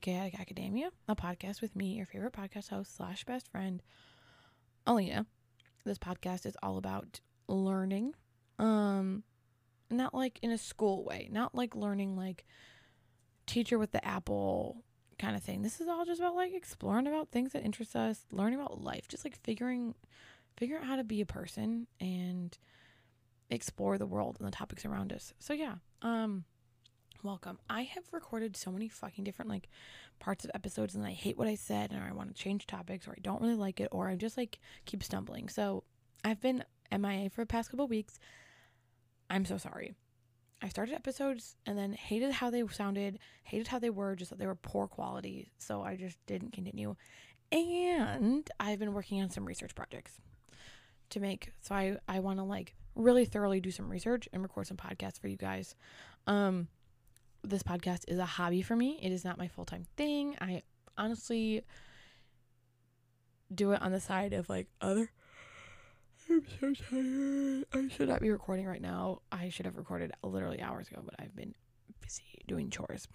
Chaotic Academia, a podcast with me, your favorite podcast host slash best friend, Alina. This podcast is all about learning, um, not like in a school way, not like learning like teacher with the apple kind of thing. This is all just about like exploring about things that interest us, learning about life, just like figuring figuring out how to be a person and explore the world and the topics around us. So yeah, um welcome. I have recorded so many fucking different like parts of episodes and I hate what I said and I want to change topics or I don't really like it or I just like keep stumbling. So I've been MIA for the past couple weeks. I'm so sorry. I started episodes and then hated how they sounded, hated how they were, just that they were poor quality. So I just didn't continue. And I've been working on some research projects to make. So I, I want to like really thoroughly do some research and record some podcasts for you guys. Um, this podcast is a hobby for me. It is not my full time thing. I honestly do it on the side of like other I'm so tired. I should not be recording right now. I should have recorded literally hours ago, but I've been busy doing chores.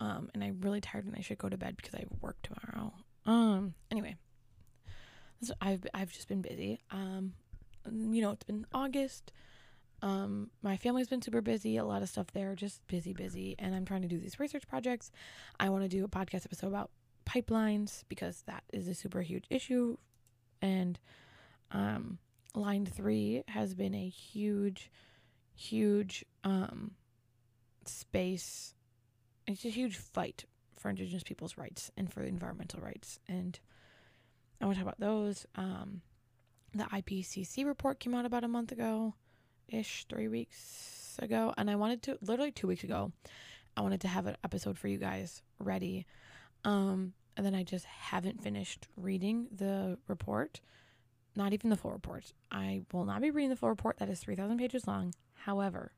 Um, and I'm really tired and I should go to bed because I have work tomorrow. Um, anyway, I've I've just been busy. Um, you know, it's been August. Um, my family's been super busy. A lot of stuff there, just busy, busy. And I'm trying to do these research projects. I want to do a podcast episode about pipelines because that is a super huge issue, and um, line three has been a huge, huge um, space. It's a huge fight for Indigenous people's rights and for environmental rights. And I want to talk about those. Um, the IPCC report came out about a month ago ish, three weeks ago. And I wanted to, literally two weeks ago, I wanted to have an episode for you guys ready. Um, and then I just haven't finished reading the report not even the full report. I will not be reading the full report. That is 3,000 pages long. However,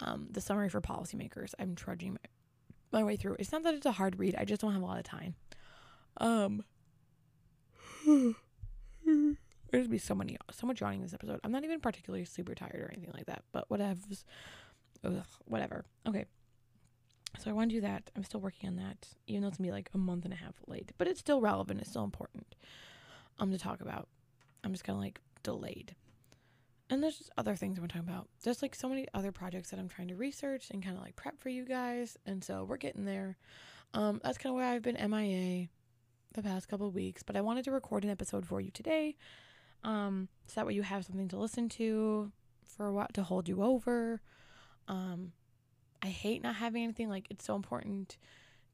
um, the summary for policymakers, I'm trudging my, my way through. It's not that it's a hard read. I just don't have a lot of time. Um, there's gonna be so many, so much yawning in this episode. I'm not even particularly super tired or anything like that. But whatever, whatever. Okay. So I want to do that. I'm still working on that, even though it's gonna be like a month and a half late. But it's still relevant. It's still important. Um, to talk about. I'm just kind of like delayed. And there's just other things I'm talking about. There's like so many other projects that I'm trying to research and kind of like prep for you guys. And so we're getting there. Um, that's kind of where I've been MIA the past couple weeks. But I wanted to record an episode for you today. Um, so that way you have something to listen to for what to hold you over. Um, I hate not having anything. Like it's so important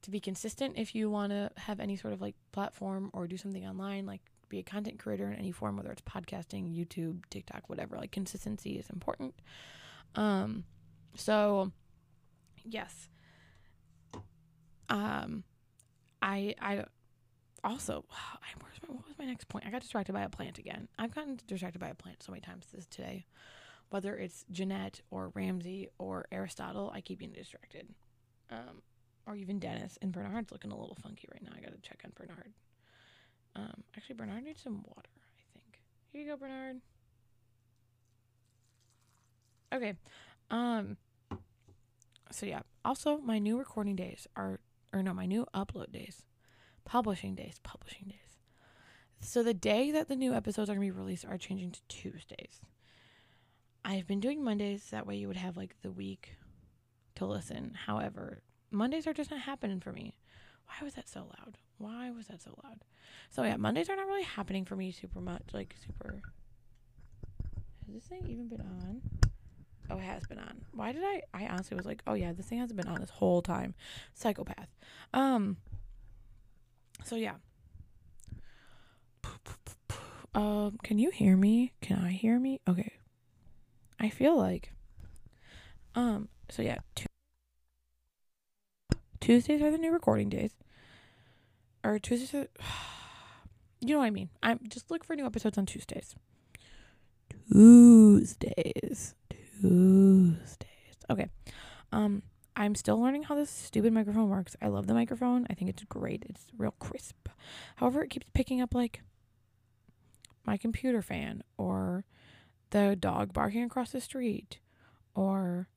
to be consistent if you want to have any sort of like platform or do something online. Like be a content creator in any form, whether it's podcasting, YouTube, TikTok, whatever. Like consistency is important. Um, so yes. Um, I I also I, my, what was my next point? I got distracted by a plant again. I've gotten distracted by a plant so many times this today. Whether it's Jeanette or Ramsey or Aristotle, I keep getting distracted. Um, or even Dennis and Bernard's looking a little funky right now. I gotta check on Bernard. Um, actually, Bernard needs some water, I think. Here you go, Bernard. Okay. Um, so yeah. Also, my new recording days are, or no, my new upload days, publishing days, publishing days. So the day that the new episodes are gonna be released are changing to Tuesdays. I've been doing Mondays. That way, you would have like the week to listen. However, Mondays are just not happening for me. Why was that so loud? Why was that so loud? So yeah, Mondays are not really happening for me super much. Like super. Has this thing even been on? Oh, it has been on. Why did I? I honestly was like, oh yeah, this thing hasn't been on this whole time. Psychopath. Um. So yeah. Um, can you hear me? Can I hear me? Okay. I feel like. Um. So yeah. Tuesdays are the new recording days or Tuesdays. are, you know what I mean. I'm just look for new episodes on Tuesdays. Tuesdays. Tuesdays. Okay. Um, I'm still learning how this stupid microphone works. I love the microphone. I think it's great. It's real crisp. However, it keeps picking up like my computer fan or the dog barking across the street or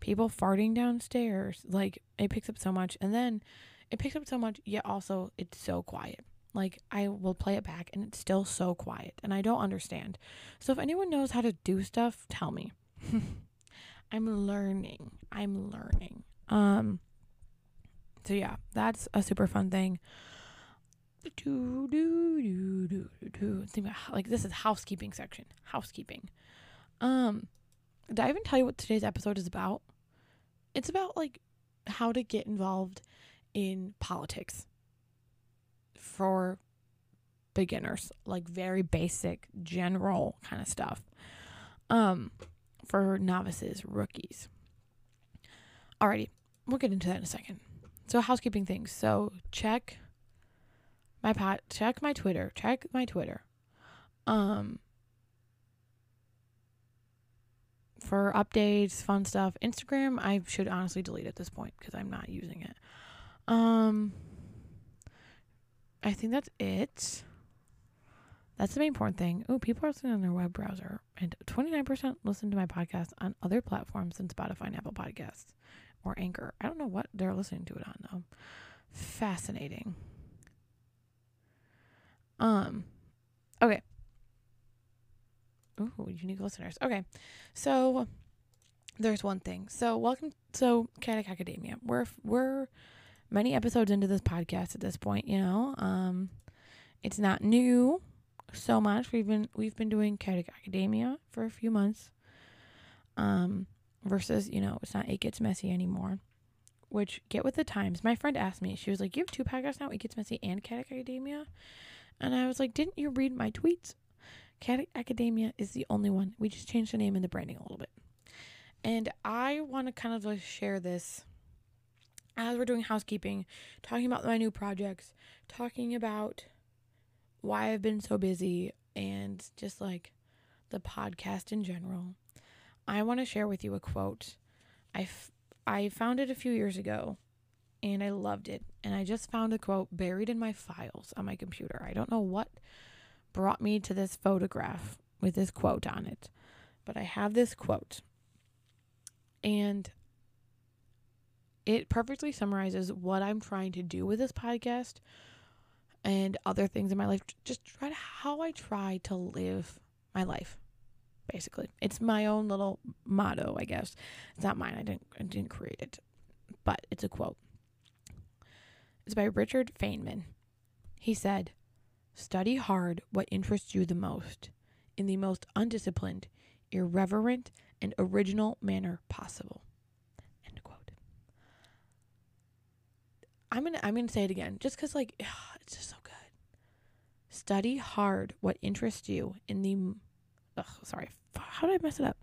people farting downstairs. Like it picks up so much, and then it picks up so much. Yet also it's so quiet. Like I will play it back, and it's still so quiet, and I don't understand. So if anyone knows how to do stuff, tell me. I'm learning. I'm learning. Um. So yeah, that's a super fun thing. Think about like this is housekeeping section. Housekeeping. Um, did I even tell you what today's episode is about? It's about like how to get involved in politics for beginners, like very basic, general kind of stuff. Um, for novices, rookies. Alrighty, we'll get into that in a second. So housekeeping things. So check my pot check my Twitter. Check my Twitter. Um for updates, fun stuff. Instagram, I should honestly delete at this point because I'm not using it. Um I think that's it. That's the main important thing. Oh, people are listening on their web browser, and 29% listen to my podcast on other platforms than Spotify and Apple Podcasts or Anchor. I don't know what they're listening to it on though. Fascinating. Um, okay. Ooh, unique listeners. Okay, so there's one thing. So welcome. So Chaotic Academia. We're we're many episodes into this podcast at this point. You know, um, it's not new so much. We've been we've been doing Chaotic Academia for a few months. Um, versus you know it's not it gets messy anymore which get with the times. My friend asked me she was like you have two podcasts now it gets messy and cat academia? And i was like didn't you read my tweets? Cat academia is the only one. We just changed the name and the branding a little bit. And i want to kind of like share this. As we're doing housekeeping talking about my new projects talking about why i've been so busy and just like the podcast in general I want to share with you a quote. I, f- I found it a few years ago and I loved it. And I just found a quote buried in my files on my computer. I don't know what brought me to this photograph with this quote on it, but I have this quote. And it perfectly summarizes what I'm trying to do with this podcast and other things in my life. Just try to, how I try to live my life basically. It's my own little motto, I guess. It's not mine. I didn't I didn't create it. But it's a quote. It's by Richard Feynman. He said, "Study hard what interests you the most in the most undisciplined, irreverent, and original manner possible." End quote. I'm to I'm to say it again just cuz like it's so good. Study hard what interests you in the ugh, sorry. How did I mess it up?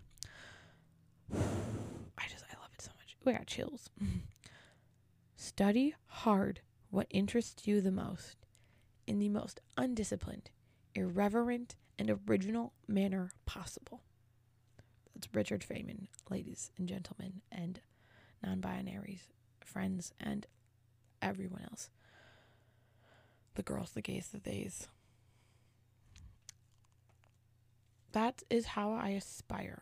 I just, I love it so much. Ooh, I got chills. Study hard what interests you the most in the most undisciplined, irreverent, and original manner possible. That's Richard Feynman, ladies and gentlemen, and non binaries, friends, and everyone else. The girls, the gays, the theys. that is how I aspire.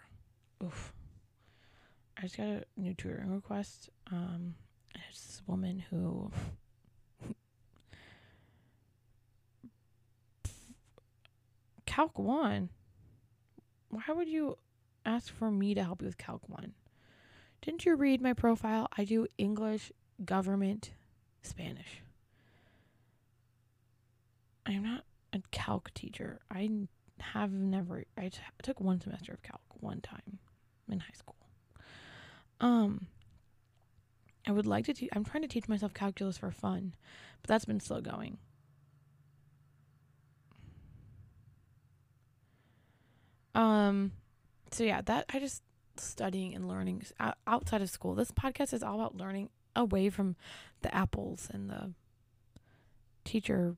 Oof. I just got a new tutoring request. Um, it's this woman who Calc 1. Why would you ask for me to help you with Calc 1? Didn't you read my profile? I do English, government, Spanish. I'm not a calc teacher. I have never I t- took one semester of calc one time in high school. Um I would like to I'm trying to teach myself calculus for fun, but that's been slow going. Um so yeah, that I just studying and learning outside of school. This podcast is all about learning away from the apples and the teacher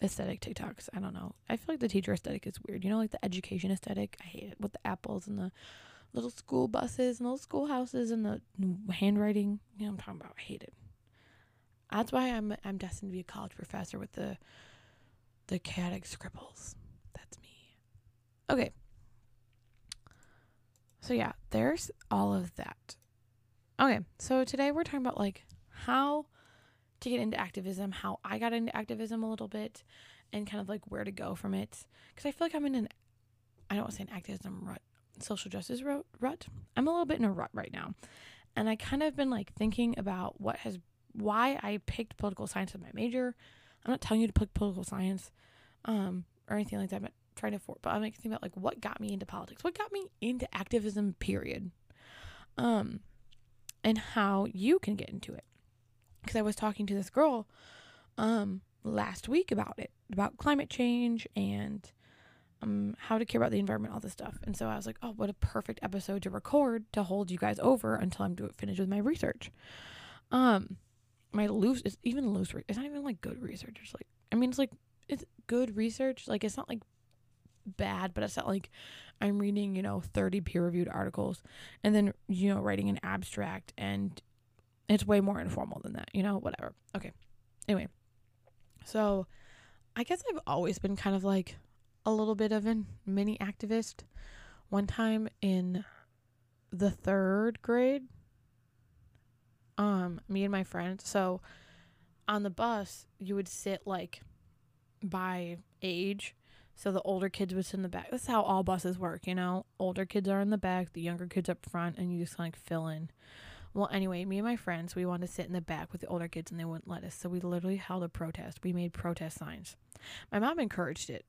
aesthetic TikToks. I don't know. I feel like the teacher aesthetic is weird. You know, like the education aesthetic. I hate it with the apples and the little school buses and little schoolhouses and the handwriting. You know, I'm talking about. I hate it. That's why I'm I'm destined to be a college professor with the the chaotic scribbles. That's me. Okay. So yeah, there's all of that. Okay, so today we're talking about like how to get into activism, how I got into activism a little bit, and kind of like where to go from it. Because I feel like I'm in an, I don't want to say an activism rut, social justice rut, rut. I'm a little bit in a rut right now. And I kind of been like thinking about what has, why I picked political science as my major. I'm not telling you to pick political science um, or anything like that. I'm trying to, for, but I'm thinking about like what got me into politics, what got me into activism, period. Um, and how you can get into it. Because I was talking to this girl um, last week about it, about climate change and um, how to care about the environment, all this stuff. And so I was like, oh, what a perfect episode to record to hold you guys over until I'm do- finished with my research. Um, my loose, it's even loose, re- it's not even like good research. It's like, I mean, it's like, it's good research. Like, it's not like bad, but it's not like I'm reading, you know, 30 peer reviewed articles and then, you know, writing an abstract and it's way more informal than that, you know, whatever. Okay. Anyway, so I guess I've always been kind of like a little bit of a mini activist. One time in the third grade, um, me and my friends, so on the bus, you would sit like by age so the older kids would sit in the back. That's how all buses work, you know. Older kids are in the back, the younger kids up front, and you just like fill in. Well, anyway, me and my friends, we wanted to sit in the back with the older kids, and they wouldn't let us. So we literally held a protest. We made protest signs. My mom encouraged it.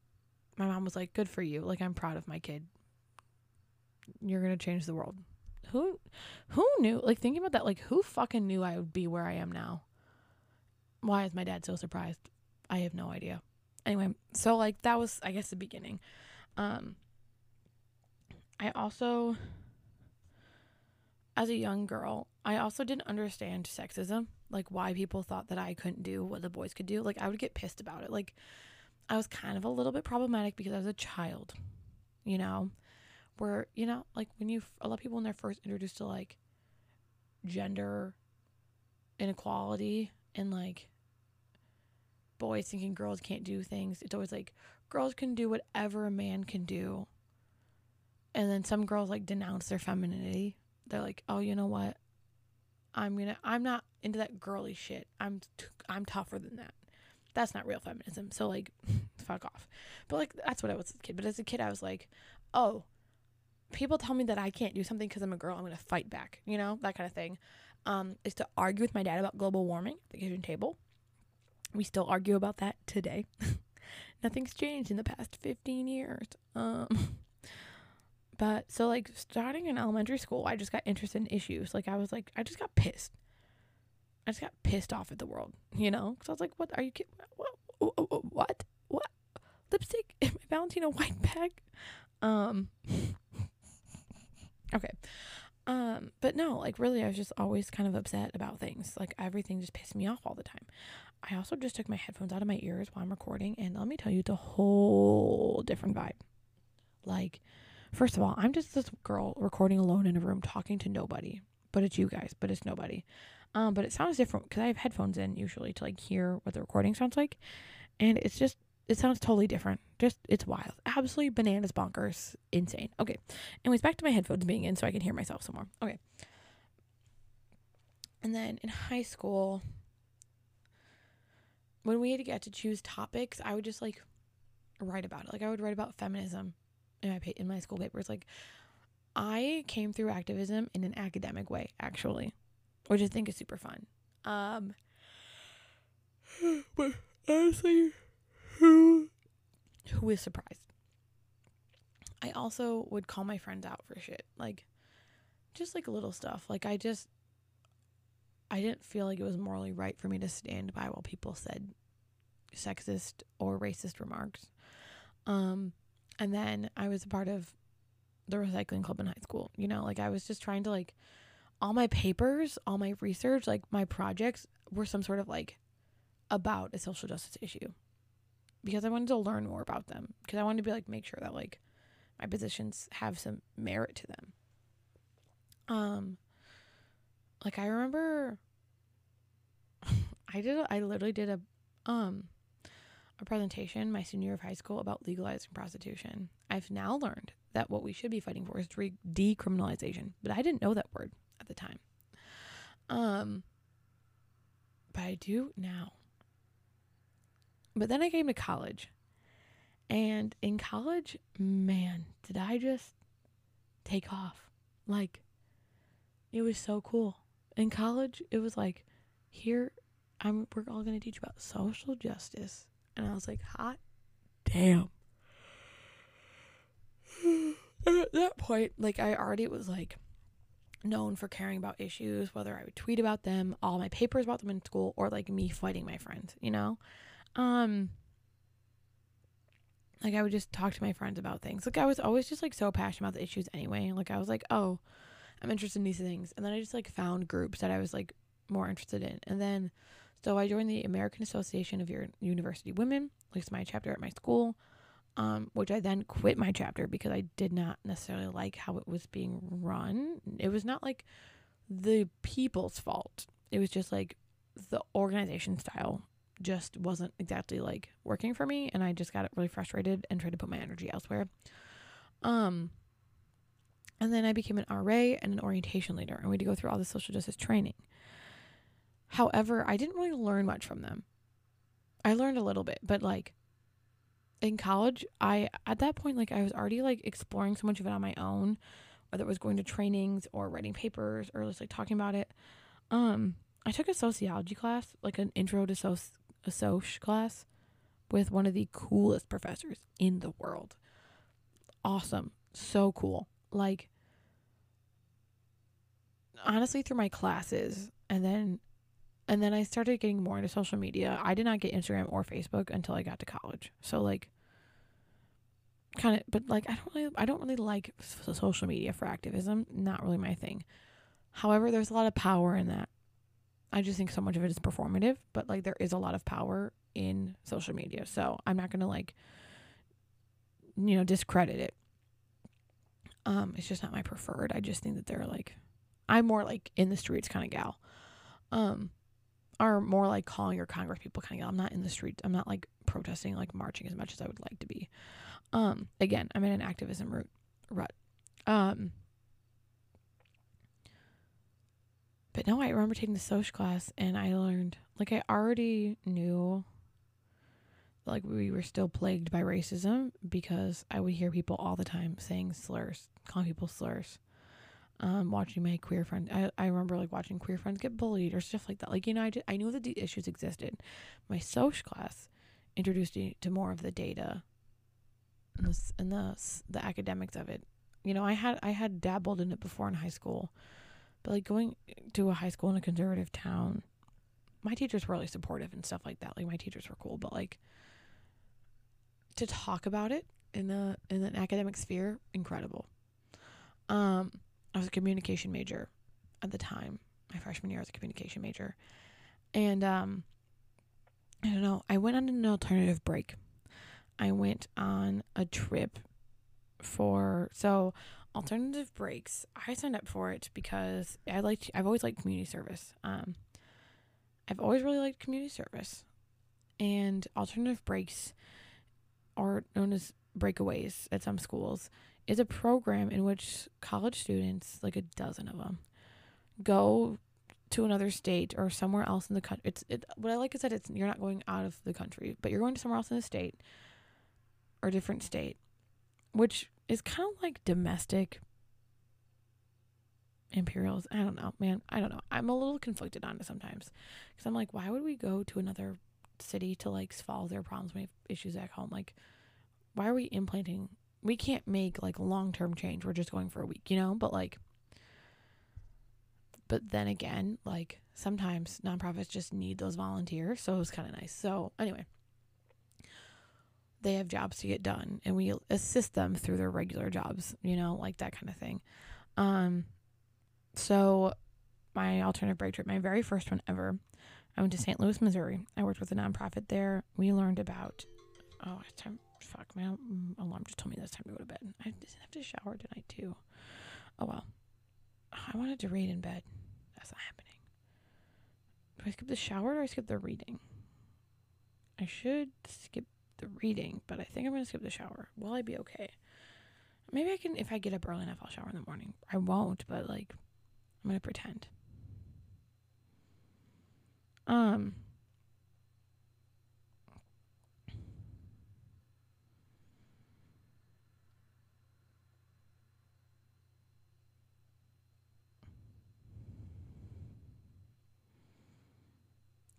My mom was like, "Good for you. Like I'm proud of my kid. You're gonna change the world." Who, who knew? Like thinking about that, like who fucking knew I would be where I am now? Why is my dad so surprised? I have no idea anyway, so like that was I guess the beginning. Um I also as a young girl, I also didn't understand sexism, like why people thought that I couldn't do what the boys could do. Like I would get pissed about it. Like I was kind of a little bit problematic because I was a child, you know, where, you know, like when you, a lot of people when they're first introduced to like gender inequality and like boys thinking girls can't do things. It's always like girls can do whatever a man can do. And then some girls like denounce their femininity. They're like, "Oh, you know what? I'm going to I'm not into that girly shit. I'm t- I'm tougher than that." That's not real feminism. So like fuck off. But like that's what I was as a kid. But as a kid I was like, "Oh, people tell me that I can't do something cuz I'm a girl. I'm going to fight back." You know? That kind of thing. Um, is to argue with my dad about global warming at the kitchen table we still argue about that today. Nothing's changed in the past 15 years. Um, but so, like, starting in elementary school, I just got interested in issues. Like, I was like, I just got pissed. I just got pissed off at the world, you know? Because I was like, what are you kidding? What? What? What? Lipstick in my Valentino white bag? Um, okay. Um, but no, like really I was just always kind of upset about things. Like everything just pissed me off all the time. I also just took my headphones out of my ears while I'm recording, and let me tell you, it's a whole different vibe. Like, first of all, I'm just this girl recording alone in a room talking to nobody, but it's you guys, but it's nobody. Um, but it sounds different because I have headphones in usually to like hear what the recording sounds like, and it's just it sounds totally different. Just it's wild, absolutely bananas, bonkers, insane. Okay, anyways, back to my headphones being in so I can hear myself some more. Okay, and then in high school when we had to get to choose topics, I would just like write about it. Like I would write about feminism in my in my school papers. Like I came through activism in an academic way, actually, which I think is super fun. Um, but honestly, who who is surprised? I also would call my friends out for shit, like just like little stuff. Like I just I didn't feel like it was morally right for me to stand by while people said sexist or racist remarks. Um, and then I was a part of the recycling club in high school. You know, like I was just trying to like all my papers, all my research, like my projects were some sort of like about a social justice issue because I wanted to learn more about them because I wanted to be like make sure that like my positions have some merit to them. Um like I remember I did I literally did a um a presentation my senior year of high school about legalizing prostitution. I've now learned that what we should be fighting for is re- decriminalization, but I didn't know that word at the time. Um, but I do now. But then I came to college. And in college, man, did I just take off. Like, it was so cool. In college, it was like, here, I'm we're all gonna teach about social justice. And I was like, hot damn. And at that point, like I already was like known for caring about issues, whether I would tweet about them, all my papers about them in school, or like me fighting my friends, you know? Um like I would just talk to my friends about things. Like I was always just like so passionate about the issues anyway. Like I was like, oh, I'm interested in these things. And then I just like found groups that I was like more interested in. And then so I joined the American Association of Your University Women, at least my chapter at my school, um, which I then quit my chapter because I did not necessarily like how it was being run. It was not like the people's fault. It was just like the organization style just wasn't exactly like working for me and I just got really frustrated and tried to put my energy elsewhere. Um and then I became an RA and an orientation leader and we had to go through all the social justice training. However, I didn't really learn much from them. I learned a little bit, but like in college, I at that point like I was already like exploring so much of it on my own, whether it was going to trainings or writing papers or just like talking about it. Um, I took a sociology class, like an intro to soc a soc class with one of the coolest professors in the world. Awesome. So cool. Like honestly through my classes and then and then I started getting more into social media. I did not get Instagram or Facebook until I got to college. So like kind of but like I don't really I don't really like social media for activism. Not really my thing. However, there's a lot of power in that. I just think so much of it is performative, but like there is a lot of power in social media. So I'm not going to like you know discredit it. Um it's just not my preferred. I just think that they're like I'm more like in the streets kind of gal. Um are more like calling your Congress people kind of. I'm not in the streets. I'm not like protesting, like marching as much as I would like to be. Um, again, I'm in an activism route rut. Um, but no, I remember taking the social class and I learned like I already knew like we were still plagued by racism because I would hear people all the time saying slurs, calling people slurs um, watching my queer friends. I, I remember like watching queer friends get bullied or stuff like that. Like, you know, I, just, I knew that the issues existed. My social class introduced me to more of the data and the, and the, the academics of it. You know, I had, I had dabbled in it before in high school, but like going to a high school in a conservative town, my teachers were really supportive and stuff like that. Like my teachers were cool, but like to talk about it in the in an academic sphere, incredible. Um, I was a communication major at the time. My freshman year, I was a communication major. And um, I don't know. I went on an alternative break. I went on a trip for so alternative breaks. I signed up for it because I like I've always liked community service. Um, I've always really liked community service, and alternative breaks, are known as breakaways at some schools, is a program in which college students, like a dozen of them, go to another state or somewhere else in the country. It's it, what I like is that it's you're not going out of the country, but you're going to somewhere else in the state or different state, which is kind of like domestic imperials. I don't know, man. I don't know. I'm a little conflicted on it sometimes because I'm like, why would we go to another city to like solve their problems when we have issues at home? Like, why are we implanting we can't make like long term change. We're just going for a week, you know? But like, but then again, like sometimes nonprofits just need those volunteers. So it was kind of nice. So anyway, they have jobs to get done and we assist them through their regular jobs, you know, like that kind of thing. Um, so my alternative break trip, my very first one ever, I went to St. Louis, Missouri. I worked with a nonprofit there. We learned about, oh, it's time fuck, my alarm just told me it's time to go to bed. I didn't have to shower tonight too. Oh well. I wanted to read in bed. That's not happening. Do I skip the shower or I skip the reading? I should skip the reading, but I think I'm gonna skip the shower. Will I be okay? Maybe I can if I get up early enough I'll shower in the morning. I won't, but like I'm gonna pretend. Um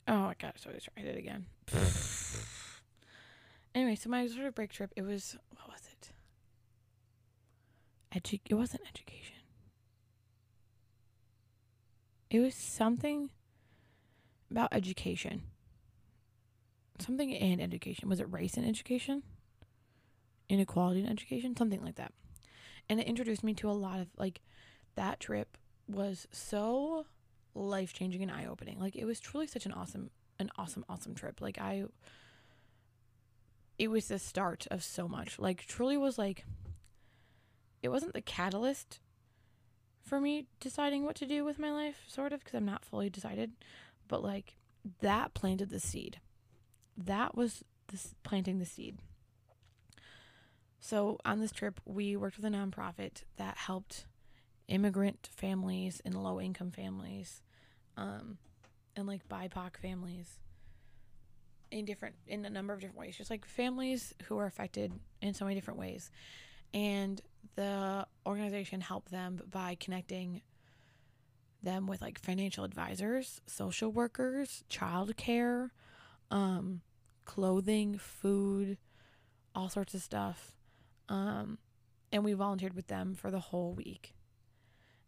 Oh my god, I tried it again. anyway, so my sort of break trip, it was what was it? Edu- it wasn't education. It was something about education. Something in education. Was it race in education? Inequality in education? Something like that. And it introduced me to a lot of like that trip was so life changing and eye opening. Like it was truly such an awesome an awesome, awesome trip. Like I it was the start of so much. Like truly was like it wasn't the catalyst for me deciding what to do with my life, sort of, because I'm not fully decided. But like that planted the seed. That was this planting the seed. So on this trip, we worked with a nonprofit that helped immigrant families and low income families, um, and like BIPOC families in different in a number of different ways. Just like families who are affected in so many different ways. And the organization helped them by connecting them with like financial advisors, social workers, childcare, um, clothing, food, all sorts of stuff. Um, and we volunteered with them for the whole week.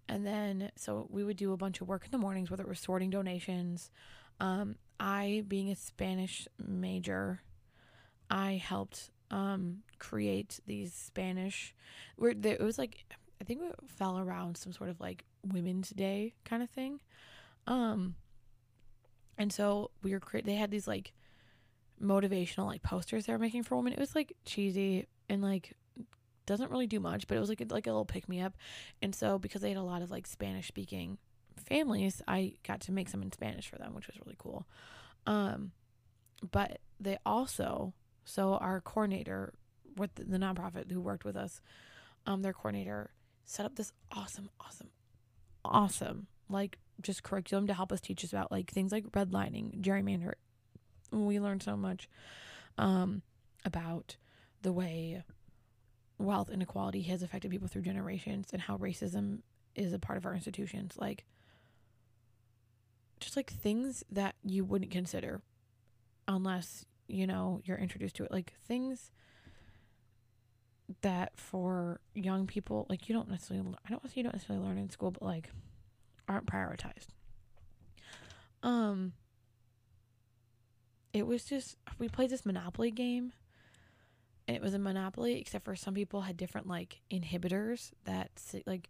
And then, so we would do a bunch of work in the mornings, whether it was sorting donations. Um, I, being a Spanish major, I helped um, create these Spanish. Where it was like, I think it fell around some sort of like Women's Day kind of thing. Um, and so we were cre- they had these like motivational like posters they were making for women. It was like cheesy and like doesn't really do much, but it was like a, like a little pick me up. And so because they had a lot of like Spanish speaking families, I got to make some in Spanish for them, which was really cool. Um, but they also so our coordinator with the, the nonprofit who worked with us, um, their coordinator set up this awesome, awesome, awesome like just curriculum to help us teach us about like things like redlining, gerrymandering. We learned so much um, about the way wealth inequality has affected people through generations and how racism is a part of our institutions. Like, just like things that you wouldn't consider unless, you know, you're introduced to it. Like, things that for young people, like, you don't necessarily, I don't you don't necessarily learn in school, but like, aren't prioritized. Um, it was just, we played this Monopoly game it was a monopoly except for some people had different like inhibitors that like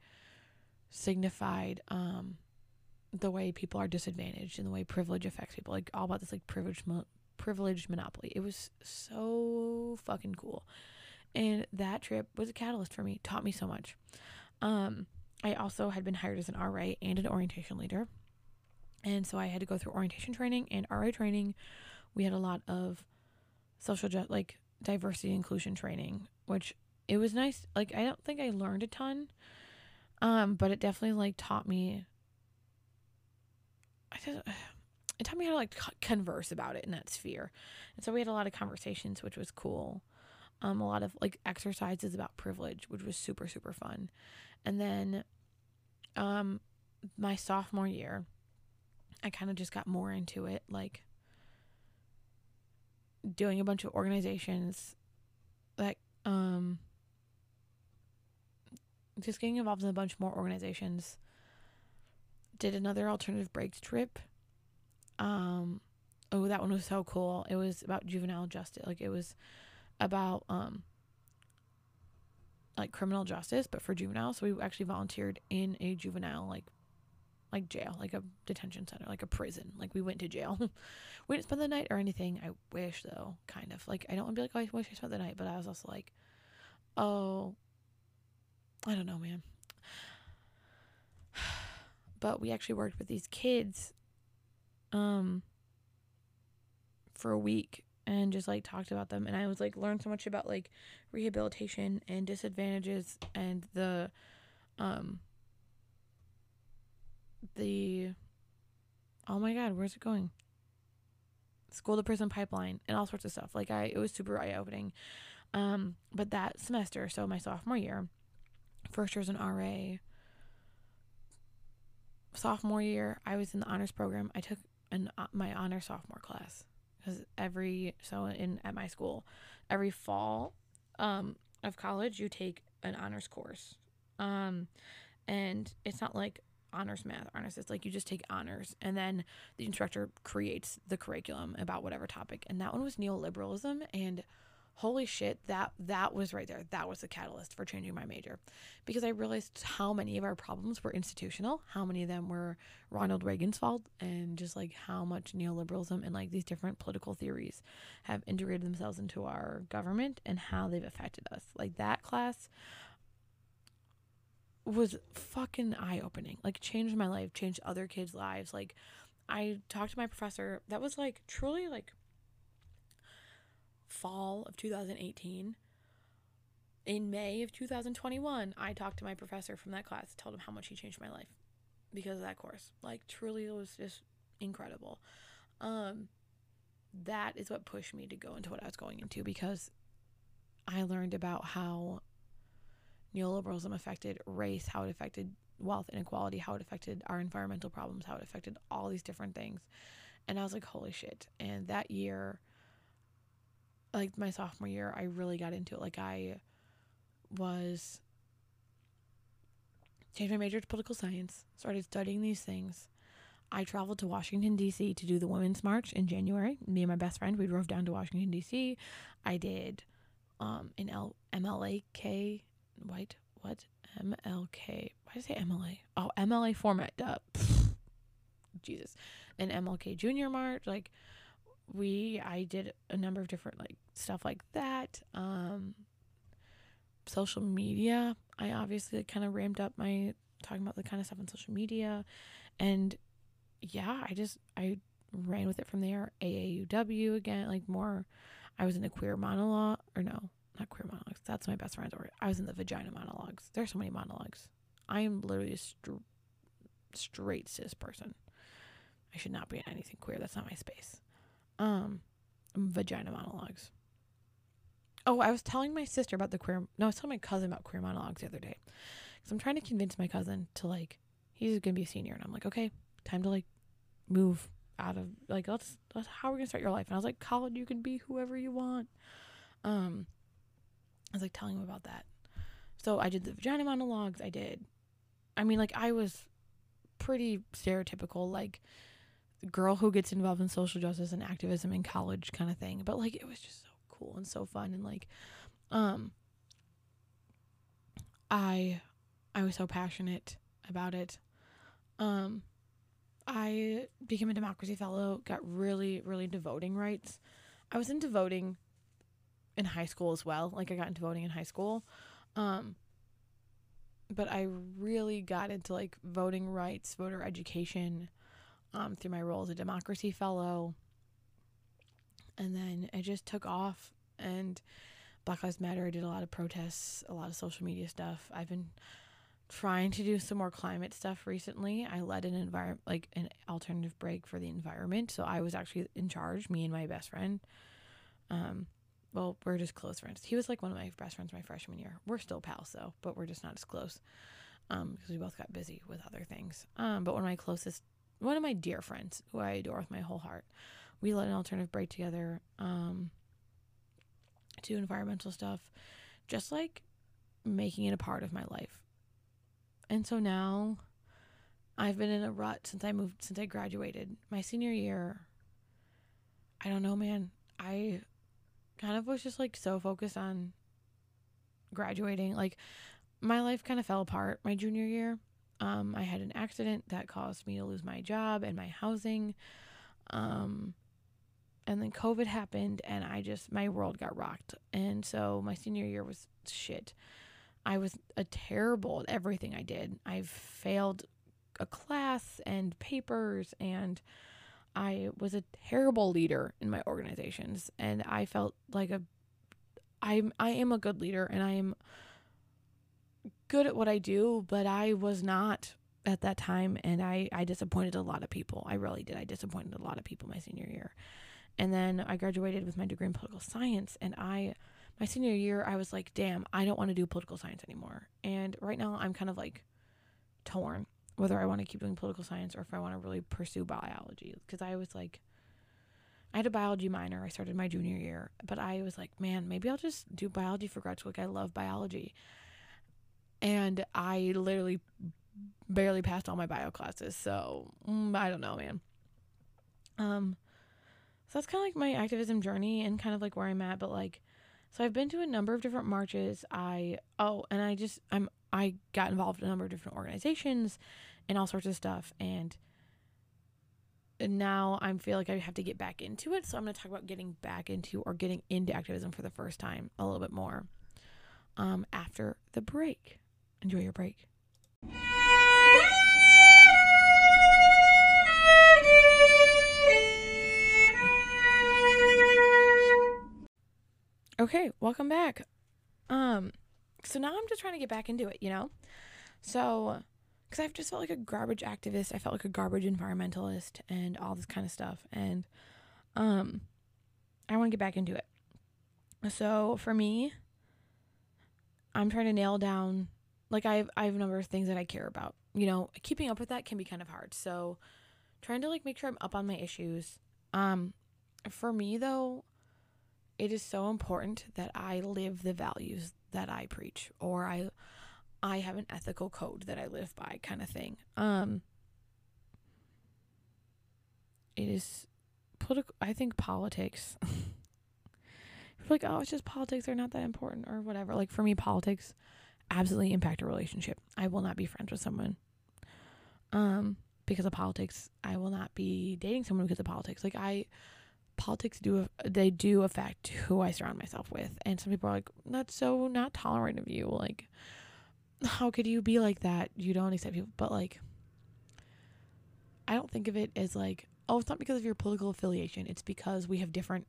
signified um the way people are disadvantaged and the way privilege affects people like all about this like privilege mo- privileged monopoly. It was so fucking cool. And that trip was a catalyst for me taught me so much. Um i also had been hired as an ra and an orientation leader. And so i had to go through orientation training and ra training. We had a lot of social ju- like diversity inclusion training, which it was nice. Like I don't think I learned a ton, um, but it definitely like taught me. I just, it taught me how to like converse about it in that sphere, and so we had a lot of conversations, which was cool. Um, a lot of like exercises about privilege, which was super super fun, and then, um, my sophomore year, I kind of just got more into it, like doing a bunch of organizations that um just getting involved in a bunch more organizations. Did another alternative breaks trip. Um oh that one was so cool. It was about juvenile justice. Like it was about um like criminal justice but for juveniles. So we actually volunteered in a juvenile like like jail, like a detention center, like a prison. Like we went to jail. we didn't spend the night or anything. I wish though, kind of. Like I don't want to be like, oh, I wish I spent the night, but I was also like, oh, I don't know, man. but we actually worked with these kids, um, for a week and just like talked about them, and I was like learned so much about like rehabilitation and disadvantages and the, um the oh my god, where's it going? school to prison pipeline, and all sorts of stuff. Like I, it was super eye opening. Um, but that semester, so my sophomore year, first year as an RA. Sophomore year, I was in the honors program. I took an uh, my honor sophomore class because every so in at my school, every fall, um, of college, you take an honors course, um, and it's not like honors math honors it's like you just take honors and then the instructor creates the curriculum about whatever topic and that one was neoliberalism and holy shit that that was right there. That was the catalyst for changing my major because i realized how many of our problems were institutional how many of them were ronald reagan's fault and just like how much neoliberalism and like these different political theories have integrated themselves into our government and how they've affected us. Like that class was fucking eye opening like changed my life changed other kids lives like i talked to my professor that was like truly like fall of 2018. In May of 2021, I talked to my professor from that class, told him how much he changed my life because of that course. Like truly it was just incredible. Um that is what pushed me to go into what I was going into because I learned about how neoliberalism affected race, how it affected wealth inequality, how it affected our environmental problems, how it affected all these different things. And I was like, holy shit. And that year, like my sophomore year, I really got into it. Like I was changed my major to political science, started studying these things. I traveled to Washington D.C. to do the Women's March in January. Me and my best friend, we drove down to Washington D.C. I did um an L MLAK white what MLK why did I say MLA oh MLA format duh. Jesus an MLK Junior March like we I did a number of different like stuff like that. Um social media. I obviously kind of ramped up my talking about the kind of stuff on social media and yeah, I just I ran with it from there. AAUW again, like more I was in a queer monologue or no, not queer monologues. That's my best friend's word. I was in the vagina monologues. There's so many monologues. I am literally a str- straight cis person. I should not be in anything queer. That's not my space. Um, vagina monologues. Oh, I was telling my sister about the queer. No, I was telling my cousin about queer monologues the other day, because I'm trying to convince my cousin to like. He's gonna be a senior, and I'm like, okay, time to like move out of like let's, let's how are we gonna start your life? And I was like, college, you can be whoever you want. Um, I was like telling him about that. So I did the vagina monologues. I did. I mean, like I was pretty stereotypical, like girl who gets involved in social justice and activism in college kind of thing. But like it was just so cool and so fun and like um I I was so passionate about it. Um I became a democracy fellow, got really really into voting rights. I was into voting in high school as well. Like I got into voting in high school. Um but I really got into like voting rights, voter education, um, through my role as a democracy fellow. And then it just took off. And Black Lives Matter, I did a lot of protests, a lot of social media stuff. I've been trying to do some more climate stuff recently. I led an environment, like an alternative break for the environment. So I was actually in charge, me and my best friend. Um, well, we're just close friends. He was like one of my best friends my freshman year. We're still pals though, but we're just not as close um, because we both got busy with other things. Um, but one of my closest one of my dear friends who I adore with my whole heart. We led an alternative break together um, to environmental stuff, just like making it a part of my life. And so now I've been in a rut since I moved, since I graduated. My senior year, I don't know, man. I kind of was just like so focused on graduating. Like my life kind of fell apart my junior year. Um, I had an accident that caused me to lose my job and my housing. Um, and then COVID happened, and I just, my world got rocked. And so my senior year was shit. I was a terrible at everything I did. I failed a class and papers, and I was a terrible leader in my organizations. And I felt like a, I'm, I am a good leader, and I am good at what I do, but I was not at that time and I I disappointed a lot of people. I really did. I disappointed a lot of people my senior year. and then I graduated with my degree in political science. And I, my senior year, I was like, damn, I don't want to do political science anymore. And right now, I'm kind of like torn whether I want to keep doing political science or if I want to really pursue biology. Because I was like, I had a biology minor. I started my junior year, but I was like, man, maybe I'll just do biology for grad school. Like, I love biology. And I literally barely passed all my bio classes. So mm, I don't know, man. Um, so that's kind of like my activism journey and kind of like where I'm at. But like, so I've been to a number of different marches. I oh, and I just I'm I got involved in a number of different organizations and all sorts of stuff. And now I feel like I have to get back into it. So I'm going to talk about getting back into or getting into activism for the first time a little bit more um, after the break. Enjoy your break. Okay, welcome back. Um, so now I'm just trying to get back into it, you know? So, because I've just felt like a garbage activist, I felt like a garbage environmentalist and all this kind of stuff. And, um, I want to get back into it. So for me, I'm trying to nail down, like I have, I have a number of things that I care about. You know, keeping up with that can be kind of hard. So trying to like make sure I'm up on my issues. Um, for me though, it is so important that I live the values that I preach or I I have an ethical code that I live by kind of thing. Um it is political I think politics like oh it's just politics they're not that important or whatever. Like for me politics absolutely impact a relationship. I will not be friends with someone um because of politics. I will not be dating someone because of politics. Like I politics do they do affect who I surround myself with. And some people are like, that's so not tolerant of you. Like, how could you be like that? You don't accept people. But like, I don't think of it as like, oh, it's not because of your political affiliation. It's because we have different,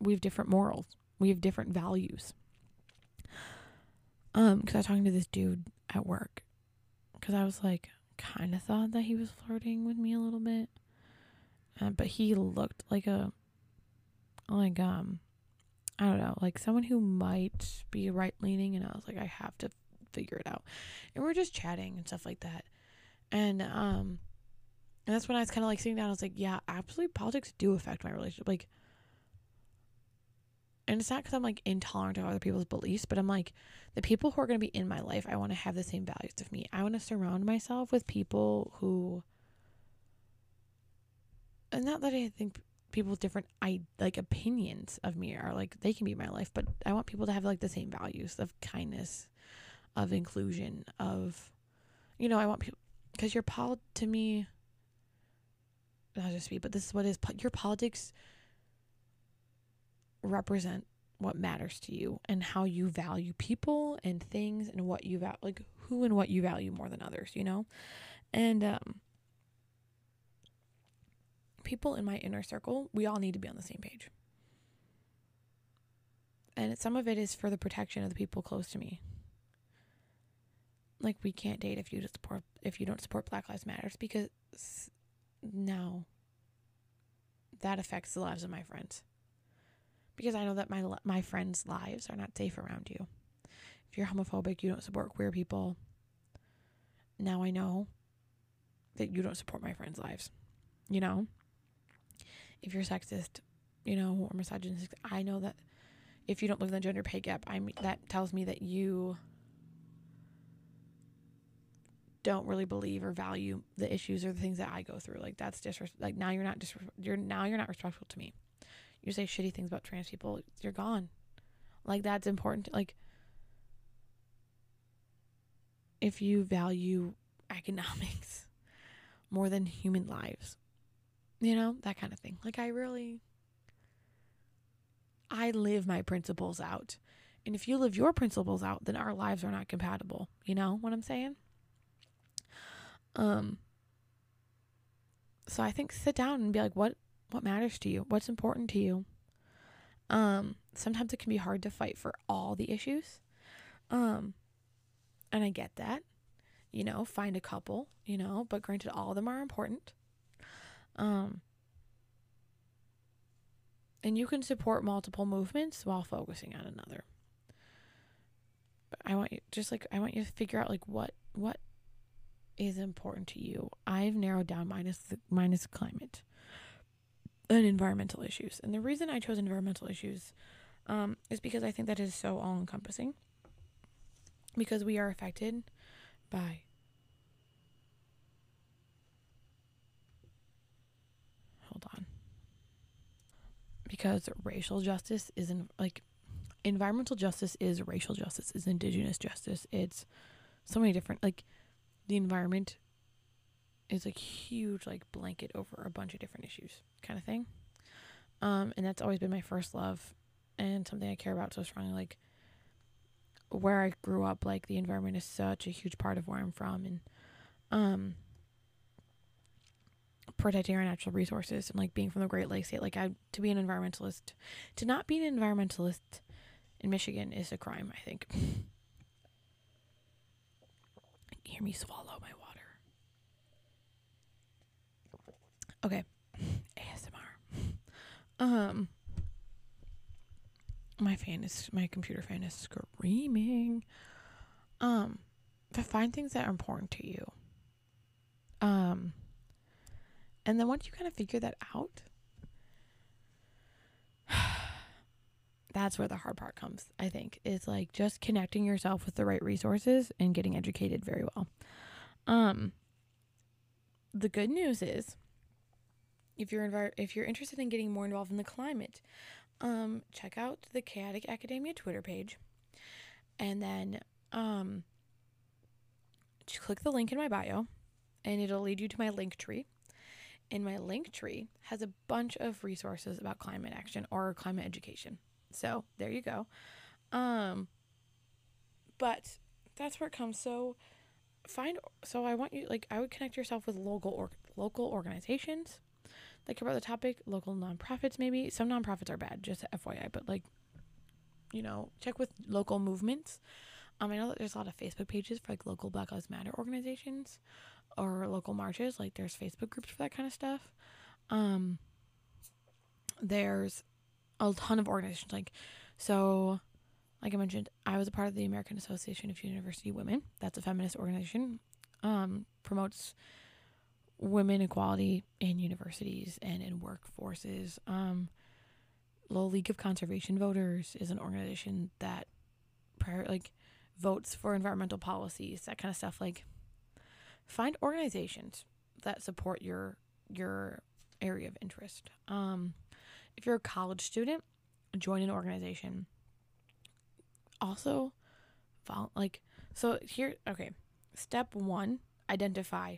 we have different morals. We have different values. Um, because I was talking to this dude at work, because I was like, kind of thought that he was flirting with me a little bit. Uh, but he looked like a like um I don't know, like someone who might be right leaning and I was like I have to figure it out. And we are just chatting and stuff like that. And um and that's when I was kind of like sitting down I was like, yeah, absolutely politics do affect my relationship. Like and it's not because I'm like intolerant of other people's beliefs, but I'm like the people who are going to be in my life, I want to have the same values of me. I want to surround myself with people who not that I think people with different I like opinions of me are like they can be my life, but I want people to have like the same values of kindness, of inclusion, of you know, I want people because your pol to me not just me, but this is what is your politics represent what matters to you and how you value people and things and what you value like who and what you value more than others, you know? And um people in my inner circle, we all need to be on the same page. And some of it is for the protection of the people close to me. Like we can't date if you just support if you don't support Black Lives Matters because now that affects the lives of my friends. Because I know that my my friends' lives are not safe around you. If you're homophobic, you don't support queer people. Now I know that you don't support my friends' lives. You know? If you're sexist, you know, or misogynistic, I know that if you don't live in the gender pay gap, I that tells me that you don't really believe or value the issues or the things that I go through. Like that's just like now you're not just you're now you're not respectful to me. You say shitty things about trans people, you're gone. Like that's important. Like if you value economics more than human lives, you know, that kind of thing. Like, I really, I live my principles out. And if you live your principles out, then our lives are not compatible. You know what I'm saying? Um, so I think sit down and be like, what, what matters to you? What's important to you? Um, sometimes it can be hard to fight for all the issues. Um, and I get that. You know, find a couple, you know, but granted, all of them are important. Um, and you can support multiple movements while focusing on another. But I want you just like I want you to figure out like what what is important to you. I've narrowed down minus the minus climate and environmental issues. And the reason I chose environmental issues um, is because I think that is so all encompassing. Because we are affected by hold on. Because racial justice isn't like environmental justice is racial justice, is indigenous justice. It's so many different like the environment is like huge like blanket over a bunch of different issues kind of thing. Um, and that's always been my first love and something I care about so strongly. Like where I grew up, like the environment is such a huge part of where I'm from and um protecting our natural resources and like being from the Great Lakes state. Like I to be an environmentalist to not be an environmentalist in Michigan is a crime, I think. Hear me swallow my water. Okay. ASMR. Um my fan is my computer fan is screaming. Um but find things that are important to you. Um and then once you kind of figure that out, that's where the hard part comes, I think. Is like just connecting yourself with the right resources and getting educated very well. Um the good news is if you're if you're interested in getting more involved in the climate, um, check out the Chaotic Academia Twitter page, and then um, just click the link in my bio, and it'll lead you to my link tree. And my link tree has a bunch of resources about climate action or climate education. So there you go. Um, but that's where it comes. So find. So I want you like I would connect yourself with local or local organizations that care about the topic, local nonprofits maybe. Some nonprofits are bad, just FYI, but like, you know, check with local movements. Um, I know that there's a lot of Facebook pages for like local Black Lives Matter organizations or local marches. Like there's Facebook groups for that kind of stuff. Um, there's a ton of organizations like so like I mentioned, I was a part of the American Association of University Women. That's a feminist organization. Um, promotes women equality in universities and in workforces. Um, League of Conservation Voters is an organization that prior like votes for environmental policies, that kind of stuff. Like, find organizations that support your your area of interest. Um, if you're a college student, join an organization. Also, vol- like so here. Okay, step one: identify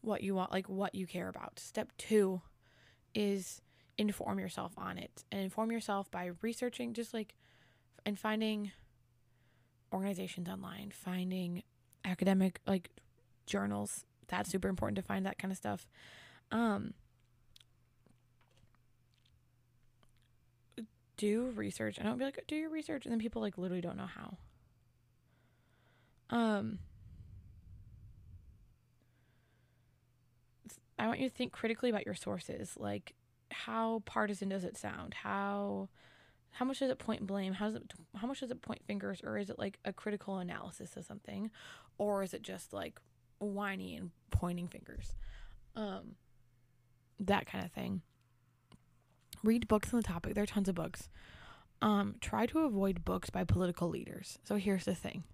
what you want, like what you care about. Step two is inform yourself on it and inform yourself by researching, just like, and finding organizations online, finding academic, like, journals. That's super important to find that kind of stuff. Um, do research. I don't be like, do your research, and then people like literally don't know how. Um, I want you to think critically about your sources. Like, how partisan does it sound? How how much does it point blame? How does it how much does it point fingers? Or is it like a critical analysis of something, or is it just like whiny and pointing fingers? Um, that kind of thing. Read books on the topic. There are tons of books. Um, try to avoid books by political leaders. So here's the thing: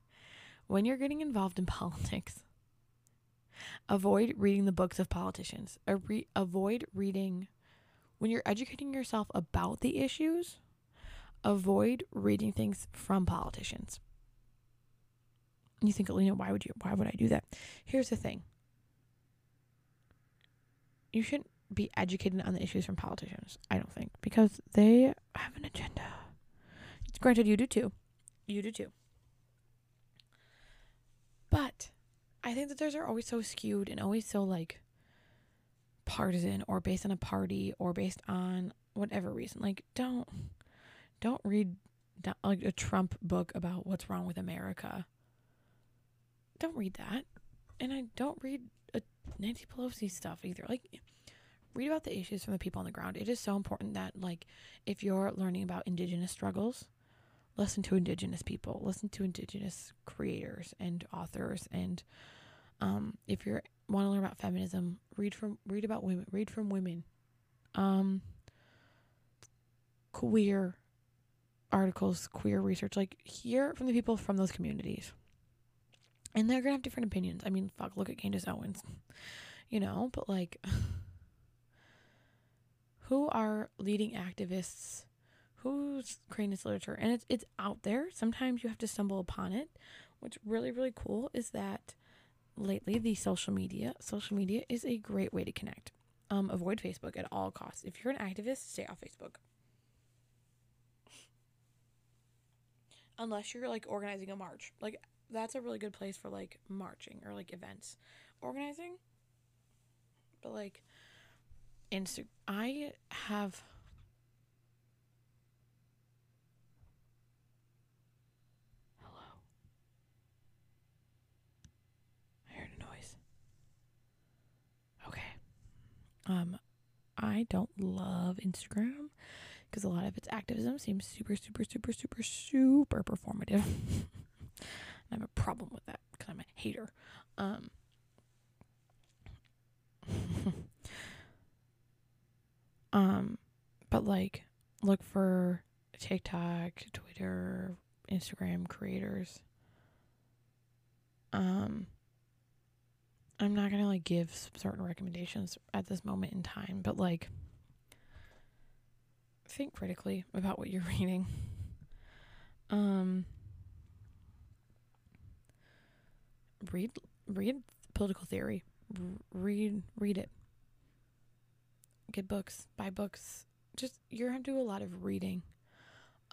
when you're getting involved in politics, Avoid reading the books of politicians. Re- avoid reading, when you're educating yourself about the issues, avoid reading things from politicians. You think, Alina, why would you? Why would I do that? Here's the thing. You shouldn't be educated on the issues from politicians. I don't think because they have an agenda. It's granted, you do too. You do too. But I think that theirs are always so skewed and always so like partisan or based on a party or based on whatever reason. Like don't don't read like a Trump book about what's wrong with America. Don't read that. And I don't read Nancy Pelosi stuff either. Like read about the issues from the people on the ground. It is so important that like if you're learning about indigenous struggles, listen to indigenous people, listen to indigenous creators and authors and um if you want to learn about feminism, read from read about women, read from women. Um queer articles, queer research, like hear from the people from those communities. And they're gonna have different opinions. I mean, fuck, look at Candace Owens. You know, but like who are leading activists? Who's creating this literature? And it's it's out there. Sometimes you have to stumble upon it. What's really, really cool is that lately the social media social media is a great way to connect. Um, avoid Facebook at all costs. If you're an activist, stay off Facebook. Unless you're like organizing a march. Like that's a really good place for like marching or like events. Organizing? But like insta i have hello. I heard a noise. Okay. Um i don't love instagram because a lot of its activism seems super super super super super performative I have a problem with that because I'm a hater. Um, um, but like, look for TikTok, Twitter, Instagram creators. Um, I'm not gonna like give certain recommendations at this moment in time, but like, think critically about what you're reading. Um. Read read political theory. read read it. Get books, buy books. Just you're gonna do a lot of reading.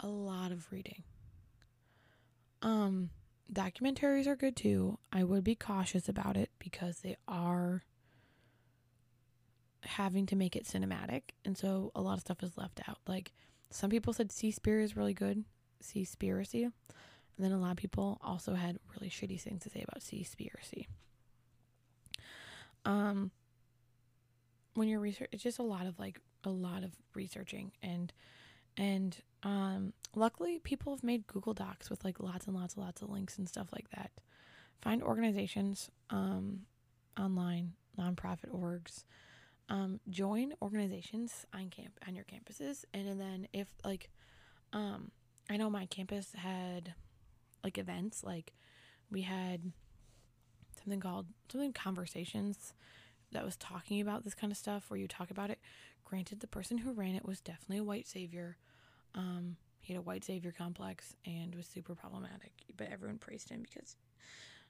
A lot of reading. Um documentaries are good too. I would be cautious about it because they are having to make it cinematic and so a lot of stuff is left out. Like some people said Seaspiracy is really good. Seaspiracy. And then a lot of people also had really shitty things to say about Seaspiracy. Um, when you're research, it's just a lot of like a lot of researching and and um, luckily people have made Google Docs with like lots and lots and lots of links and stuff like that. Find organizations um, online, nonprofit orgs. Um, join organizations on camp on your campuses, and, and then if like, um, I know my campus had like events. Like we had something called something conversations that was talking about this kind of stuff where you talk about it. Granted, the person who ran it was definitely a white savior. Um, he had a white savior complex and was super problematic, but everyone praised him because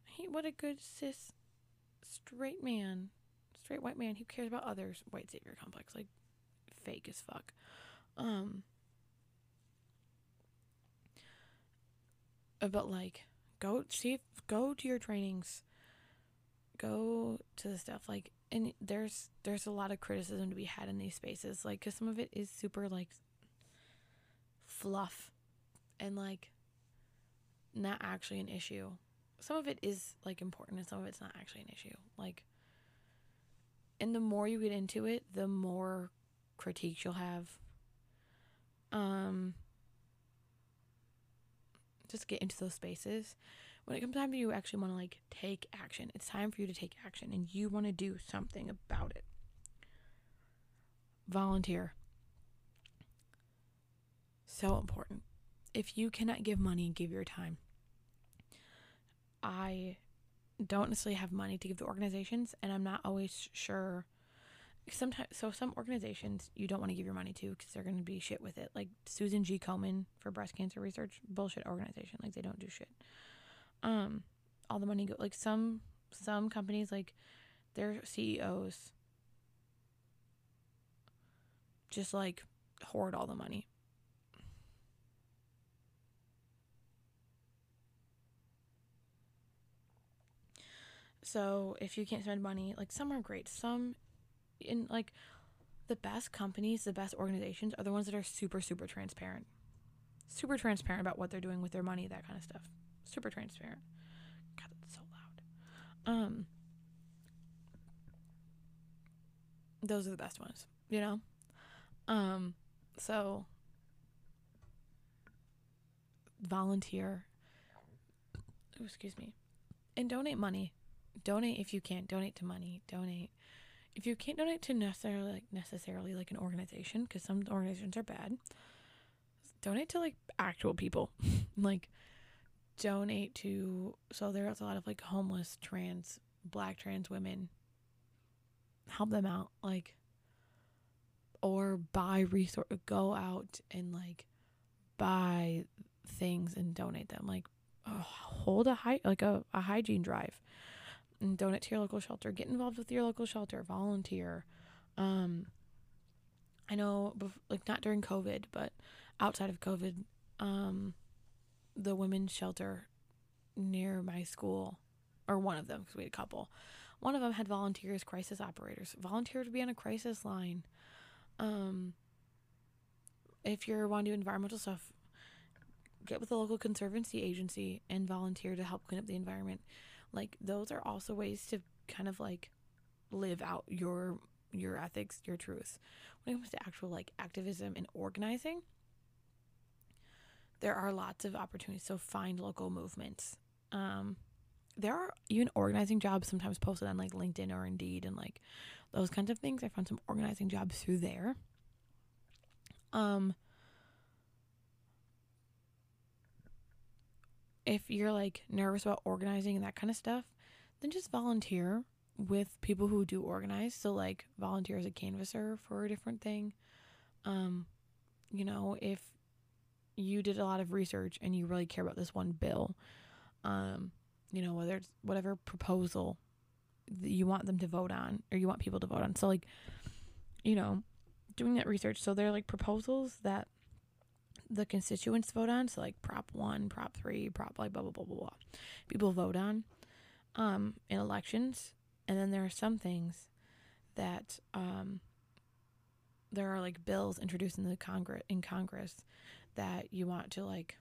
he what a good cis straight man, straight white man who cares about others. White savior complex, like fake as fuck. Um, but like go see go to your trainings. Go to the stuff like and there's there's a lot of criticism to be had in these spaces like because some of it is super like fluff and like not actually an issue. Some of it is like important and some of it's not actually an issue. Like and the more you get into it the more critiques you'll have. Um just get into those spaces. When it comes time for you actually want to like take action it's time for you to take action and you want to do something about it. Volunteer. So important. If you cannot give money give your time. I don't necessarily have money to give to organizations and i'm not always sure sometimes so some organizations you don't want to give your money to because they're going to be shit with it. Like susan g. Komen for breast cancer research bullshit organization. Like they don't do shit. Um all the money go like some some companies like their ceos just like hoard all the money. So if you can't spend money like some are great. Some in like the best companies, the best organizations are the ones that are super super transparent. Super transparent about what they're doing with their money, that kind of stuff. Super transparent. God, that's so loud. Um those are the best ones, you know? Um, so volunteer. Excuse me. And donate money. Donate if you can. Donate to money. Donate if you can't donate to necessarily like necessarily like an organization because some organizations are bad. Donate to like actual people. like donate to so there's a lot of like homeless trans black trans women help them out like or buy resource go out and like buy things and donate them like oh, hold a high like a, a hygiene drive and donate to your local shelter. Get involved with your local shelter. Volunteer. Um i know like not during covid but outside of covid um the women's shelter near my school or one of them because we had a couple one of them had volunteers crisis operators volunteer to be on a crisis line. Um, if you're wanting to do environmental stuff, get with the local conservancy agency and volunteer to help clean up the environment. Like those are also ways to kind of like live out your your ethics, your truths. When it comes to actual like activism and organizing, there are lots of opportunities. So find local movements. Um, there are even organizing jobs sometimes posted on like LinkedIn or Indeed and like those kinds of things. I found some organizing jobs through there. Um, if you're like nervous about organizing and that kind of stuff, then just volunteer with people who do organize. So like volunteer as a canvasser for a different thing. Um, you know, if you did a lot of research and you really care about this one bill, um, you know, whether it's whatever proposal that you want them to vote on or you want people to vote on. So like, you know, doing that research. So they're like proposals that the constituents vote on. So like Prop one, Prop three, Prop like blah blah blah blah blah. People vote on um in elections. And then there are some things that um there are like bills introduced in the Congress in Congress that you want to like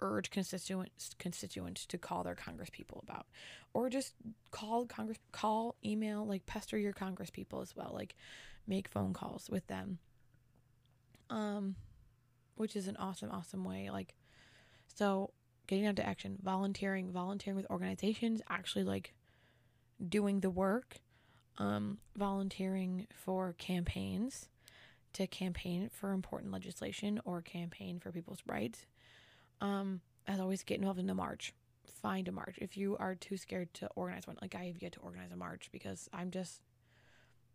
urge constituents constituents to call their congress people about or just call congress call email like pester your congress people as well like make phone calls with them um which is an awesome awesome way like so getting out to action volunteering volunteering with organizations actually like doing the work um volunteering for campaigns to campaign for important legislation or campaign for people's rights um, as always, get involved in a march. Find a march. If you are too scared to organize one, like I have yet to organize a march because I'm just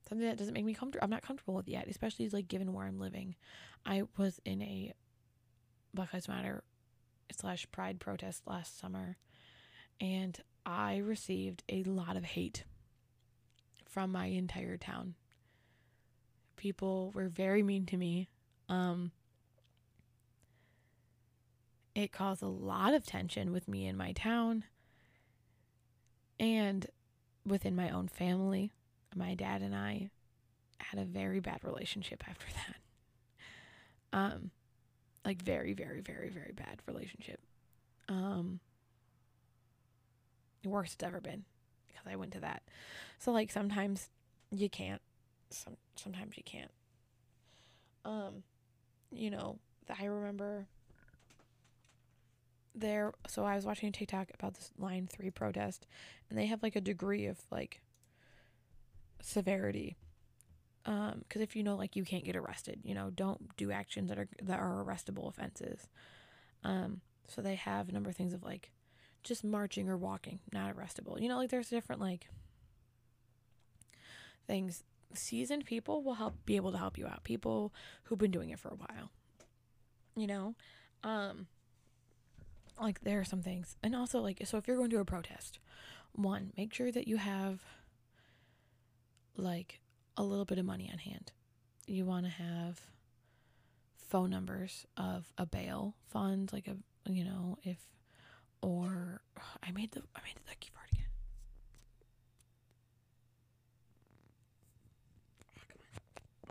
something that doesn't make me comfortable. I'm not comfortable with yet, especially like given where I'm living. I was in a Black Lives Matter slash Pride protest last summer, and I received a lot of hate from my entire town. People were very mean to me. Um, it caused a lot of tension with me in my town and within my own family. My dad and I had a very bad relationship after that. Um like very very very very bad relationship. Um worst it's ever been because I went to that. So like sometimes you can't some sometimes you can't. Um you know, I remember there so I was watching a TikTok about this line 3 protest and they have like a degree of like severity um cuz if you know like you can't get arrested you know don't do actions that are that are arrestable offenses. Um so they have a number of things of like just marching or walking not arrestable. You know like there's different like things. Seasoned people will help be able to help you out. People who've been doing it for a while you know? Um like there are some things. And also like so if you're going to a protest one make sure that you have like a little bit of money on hand. You want to have phone numbers of a bail fund like a you know if or i made the i made the ducky fart again.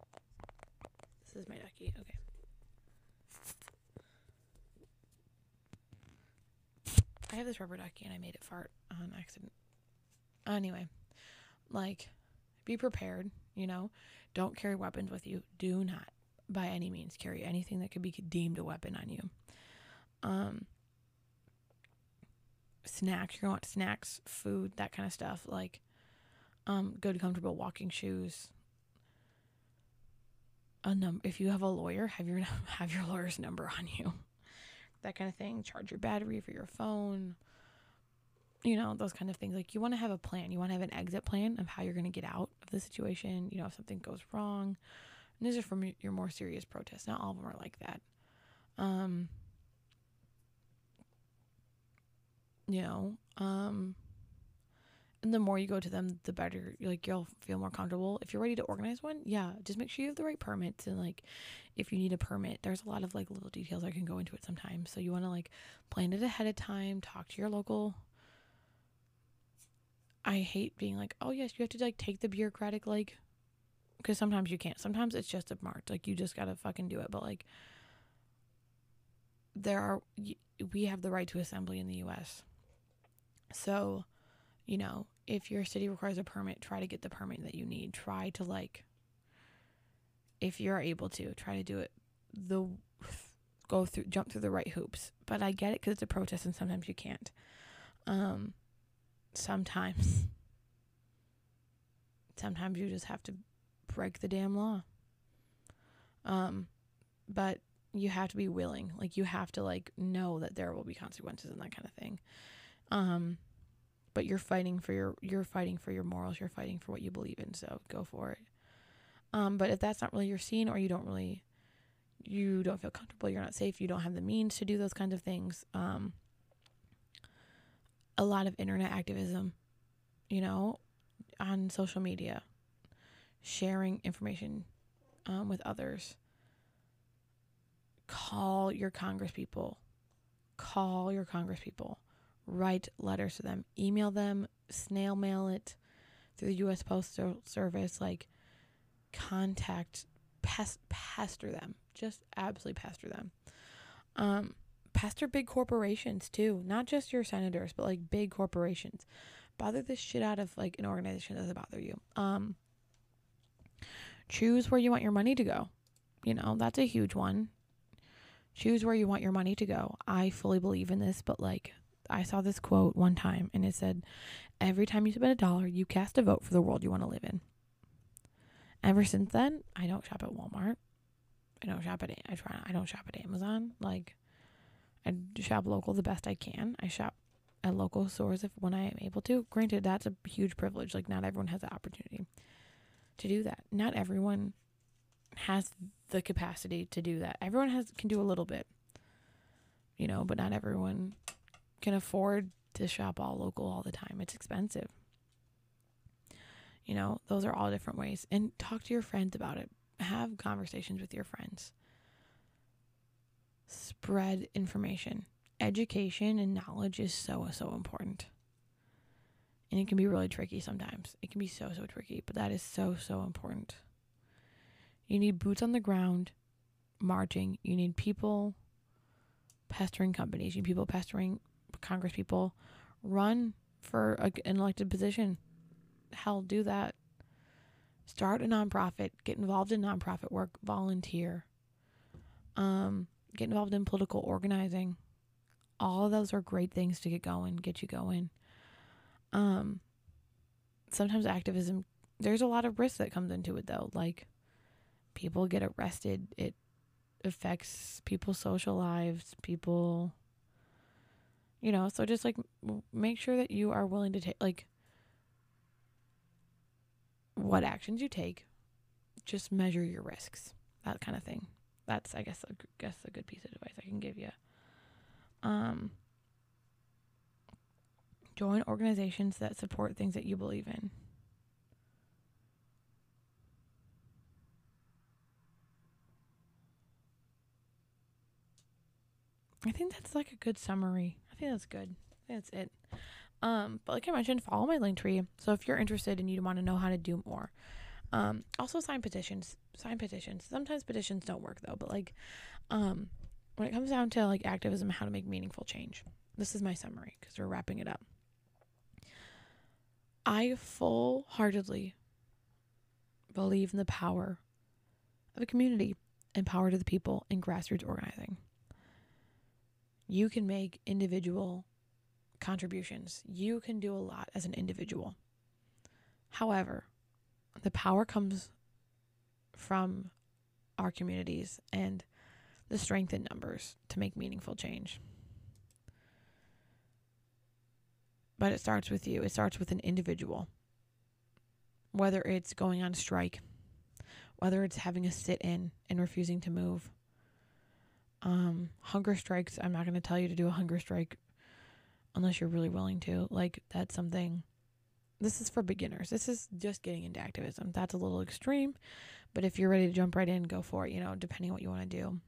Oh, this is my ducky okay. I have this rubber ducky and I made it fart on accident. Anyway, like, be prepared. You know, don't carry weapons with you. Do not, by any means, carry anything that could be deemed a weapon on you. Um, snacks, you're to want snacks, food, that kind of stuff. Like, um, good, comfortable walking shoes. A num- if you have a lawyer, have your have your lawyer's number on you. That kind of thing. Charge your battery for your phone you know, those kind of things. Like you want to have a plan. You want to have an exit plan of how you're going to get out of the situation. You know, if something goes wrong. And these are from your more serious protests. Not all of them are like that. Um, you know, um, and the more you go to them, the better. Like you'll feel more comfortable. If you're ready to organize one, yeah, just make sure you have the right permits and like, if you need a permit, there's a lot of like little details that can go into it sometimes. So you want to like plan it ahead of time. Talk to your local I hate being like, oh yes, you have to like take the bureaucratic like, because sometimes you can't. Sometimes it's just a march. Like you just gotta fucking do it. But like, there are we have the right to assembly in the U.S. So, you know, if your city requires a permit, try to get the permit that you need. Try to like, if you're able to, try to do it the go through jump through the right hoops. But I get it because it's a protest and sometimes you can't. Um, sometimes. Sometimes you just have to break the damn law. Um but you have to be willing. Like you have to like know that there will be consequences and that kind of thing. Um but you're fighting for your you're fighting for your morals. You're fighting for what you believe in so go for it. Um but if that's not really your scene or you don't really you don't feel comfortable you're not safe you don't have the means to do those kinds of things um a lot of internet activism, you know, on social media, sharing information um, with others. Call your congresspeople. Call your congresspeople. Write letters to them. Email them. Snail mail it through the U.S. Postal Service. Like, contact, pest, pester them. Just absolutely pester them. Um, pester big corporations too, not just your senators, but like big corporations. Bother the shit out of like an organization that doesn't bother you. Um, choose where you want your money to go. You know, that's a huge one. Choose where you want your money to go. I fully believe in this, but like I saw this quote one time and it said, Every time you spend a dollar, you cast a vote for the world you want to live in. Ever since then, I don't shop at Walmart. I don't shop at I try I don't shop at Amazon. Like I shop local the best I can. I shop at local stores if when I am able to. Granted, that's a huge privilege. Like not everyone has the opportunity to do that. Not everyone has the capacity to do that. Everyone has can do a little bit. You know, but not everyone can afford to shop all local all the time. It's expensive. You know, those are all different ways. And talk to your friends about it. Have conversations with your friends spread information. Education and knowledge is so, so important. And it can be really tricky sometimes. It can be so, so tricky, but that is so, so important. You need boots on the ground marching. You need people pestering companies. You need people pestering Congress people. Run for a, an elected position. Hell, do that. Start a nonprofit. Get involved in nonprofit work. Volunteer. Um, get involved in political organizing. All of those are great things to get going, get you going. Um, sometimes activism, there's a lot of risk that comes into it though. Like people get arrested, it affects people's social lives, people, you know, so just like make sure that you are willing to take, like, what actions you take, just measure your risks, that kind of thing that's I guess I guess a good piece of advice I can give you. Um, join organizations that support things that you believe in. I think that's like a good summary. I think that's good. I think that's it. Um, but like I mentioned, follow my link tree. So if you're interested and you want to know how to do more, um, also sign petitions. Sign petitions. Sometimes petitions don't work though, but like, um, when it comes down to like activism, how to make meaningful change. This is my summary because we're wrapping it up. I full heartedly believe in the power of a community and power to the people in grassroots organizing. You can make individual contributions. You can do a lot as an individual. However, the power comes from our communities and the strength in numbers to make meaningful change. But it starts with you, it starts with an individual. Whether it's going on strike, whether it's having a sit in and refusing to move. Um, hunger strikes, I'm not going to tell you to do a hunger strike unless you're really willing to. Like, that's something, this is for beginners. This is just getting into activism. That's a little extreme, but if you're ready to jump right in, go for it, you know, depending on what you want to do.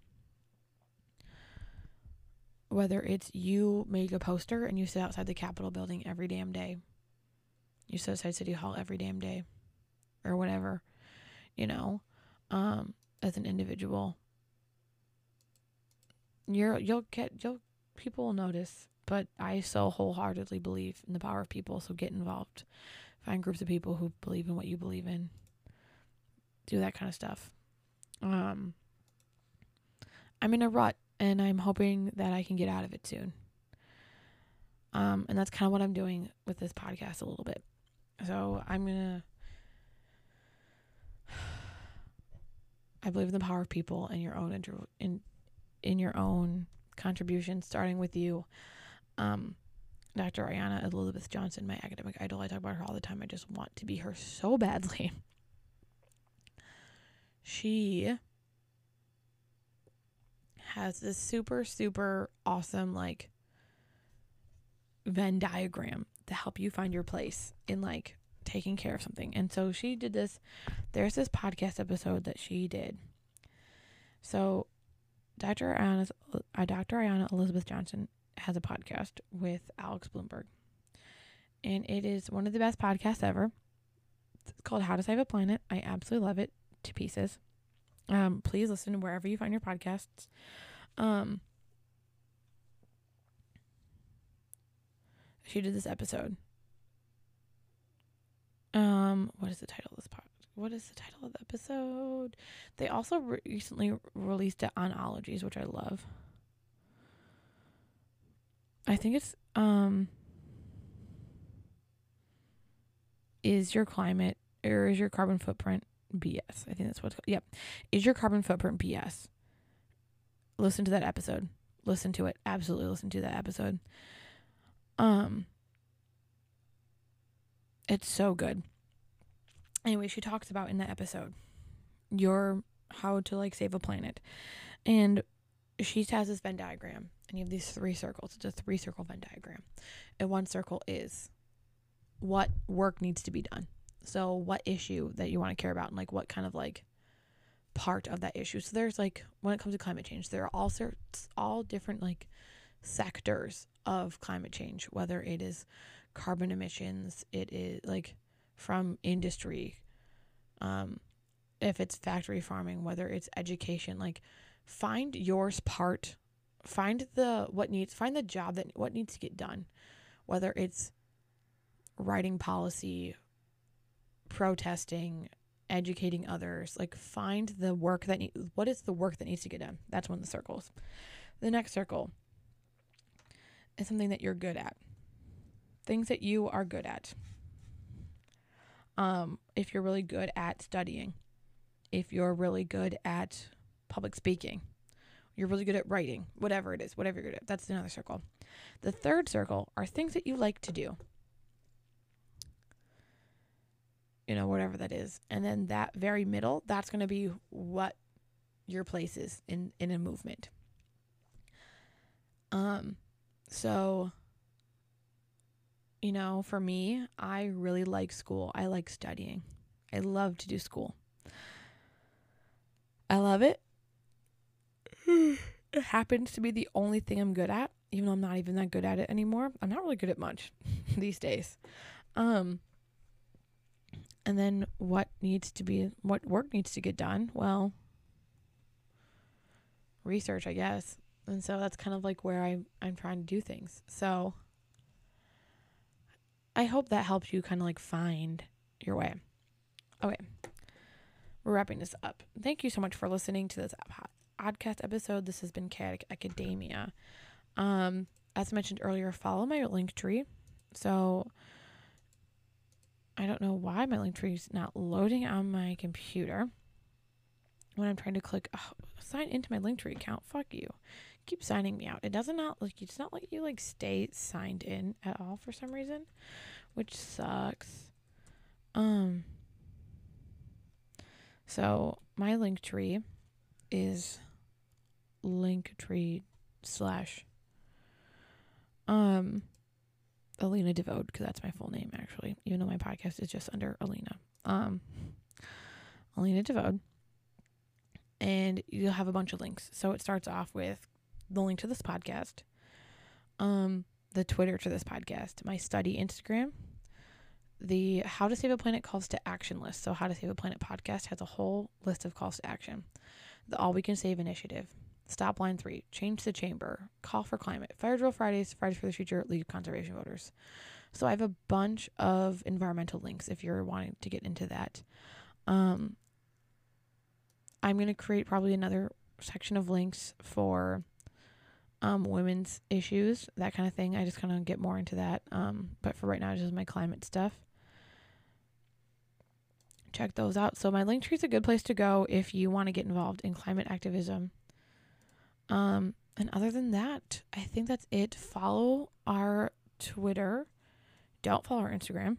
Whether it's you make a poster and you sit outside the Capitol building every damn day, you sit outside City Hall every damn day, or whatever, you know, um, as an individual, you're you'll get you'll people will notice. But I so wholeheartedly believe in the power of people, so get involved. Find groups of people who believe in what you believe in. Do that kind of stuff. Um, I'm in a rut and I'm hoping that I can get out of it soon. Um, and that's kind of what I'm doing with this podcast a little bit. So I'm gonna. I believe in the power of people and your own inter- in in your own contribution, starting with you. Um, Dr. Ayana Elizabeth Johnson, my academic idol. I talk about her all the time. I just want to be her so badly. She has this super, super awesome, like, Venn diagram to help you find your place in, like, taking care of something. And so she did this. There's this podcast episode that she did. So, Dr. Ayana, Dr. Ayana Elizabeth Johnson has a podcast with Alex Blumberg. And it is one of the best podcasts ever. It's called How to Save a Planet. I absolutely love it to pieces. Um, please listen wherever you find your podcasts. Um, she did this episode. Um, what is the title of this pod? What is the title of the episode? They also re- recently released it on ologies, which I love. I think it's um is your climate or is your carbon footprint BS? I think that's what's called. Yep. Is your carbon footprint BS? Listen to that episode. Listen to it. Absolutely listen to that episode. Um it's so good. Anyway, she talks about in that episode your how to like save a planet. And she has this Venn diagram and you have these three circles. It's a three circle Venn diagram. And one circle is what work needs to be done. So what issue that you want to care about and like what kind of like part of that issue. So there's like when it comes to climate change, there are all sorts all different like sectors of climate change, whether it is carbon emissions, it is like from industry, um, if it's factory farming, whether it's education, like find yours part find the what needs find the job that what needs to get done whether it's writing policy protesting educating others like find the work that need, what is the work that needs to get done? That's one of the circles. The next circle is something that you're good at. Things that you are good at. Um if you're really good at studying if you're really good at public speaking you're really good at writing, whatever it is, whatever you're good at. That's another circle. The third circle are things that you like to do. You know, whatever that is. And then that very middle, that's going to be what your place is in in a movement. Um so you know, for me, I really like school. I like studying. I love to do school. I love it it happens to be the only thing I'm good at, even though I'm not even that good at it anymore. I'm not really good at much these days. Um and then what needs to be what work needs to get done? Well, research, I guess. And so that's kind of like where I I'm trying to do things. So I hope that helps you kind of like find your way. Okay. we're wrapping this up. Thank you so much for listening to this podcast episode. This has been Chaotic Academia. Um, as mentioned earlier, follow my link tree. So I don't know why my link tree is not loading on my computer when I'm trying to click oh, sign into my Linktree account. Fuck you. Keep signing me out. It doesn't not like it's not like you like stay signed in at all for some reason, which sucks. Um. So my Linktree is Linktree slash um Alina Devoogd because that's my full name actually, even though my podcast is just under Alina. Um, Alina Devoogd and you'll have a bunch of links. So it starts off with the link to this podcast, um, the Twitter to this podcast, my study Instagram, the How to Save a Planet calls to action list. So How to Save a Planet podcast has a whole list of calls to action. The All We Can Save initiative, Stop Line 3, Change the Chamber, Call for Climate, Fire Drill Fridays, Fridays for the Future, League of Conservation Voters. So I have a bunch of environmental links if you're wanting to get into that. Um, I'm going to create probably another section of links for um, women's issues, that kind of thing. I just kind of get more into that. Um, but for right now, it's just my climate stuff. Check those out. So my link tree is a good place to go if you want to get involved in climate activism. Um, and other than that, I think that's it. Follow our Twitter. Don't follow our Instagram.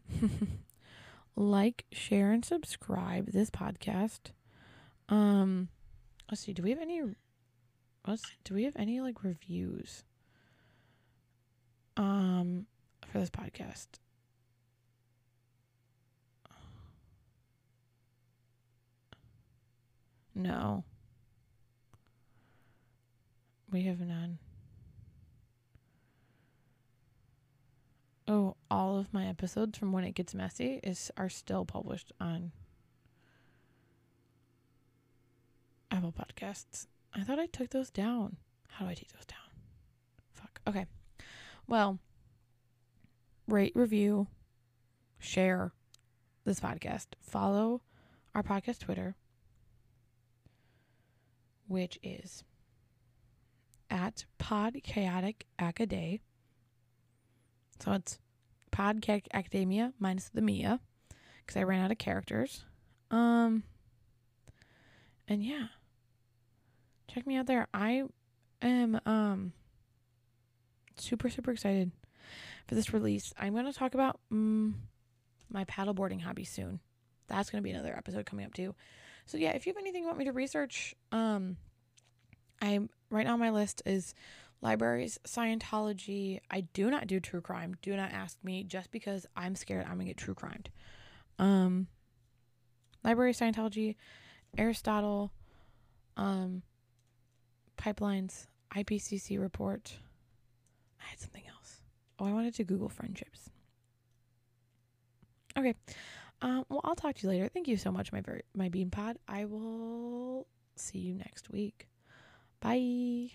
like, share, and subscribe this podcast. Um, let's see. Do we have any? Let's. Do we have any like reviews? Um, for this podcast. No. We have none. Oh, all of my episodes from when it gets messy is are still published on Apple Podcasts. I thought I took those down. How do I take those down? Fuck. Okay. Well, rate, review, share this podcast. Follow our podcast Twitter, which is at Pod Chaotic Acaday. So it's Pod Chaotic Academia minus the Mia, because I ran out of characters. Um, and yeah check me out there. I am um super super excited for this release. I'm to talk about mm, my paddleboarding hobby soon. That's to be another episode coming up too. So yeah, if you have anything you want me to research, um I'm right now my list is libraries, Scientology. I do not do true crime. Do not ask me just because I'm scared I'm going to get true crimed. Um library, Scientology, Aristotle, um pipelines, IPCC report. I had something else. Oh, I wanted to Google friendships. Okay. Um, well, I'll talk to you later. Thank you so much, my very my bean pod. I will see you next week. Bye.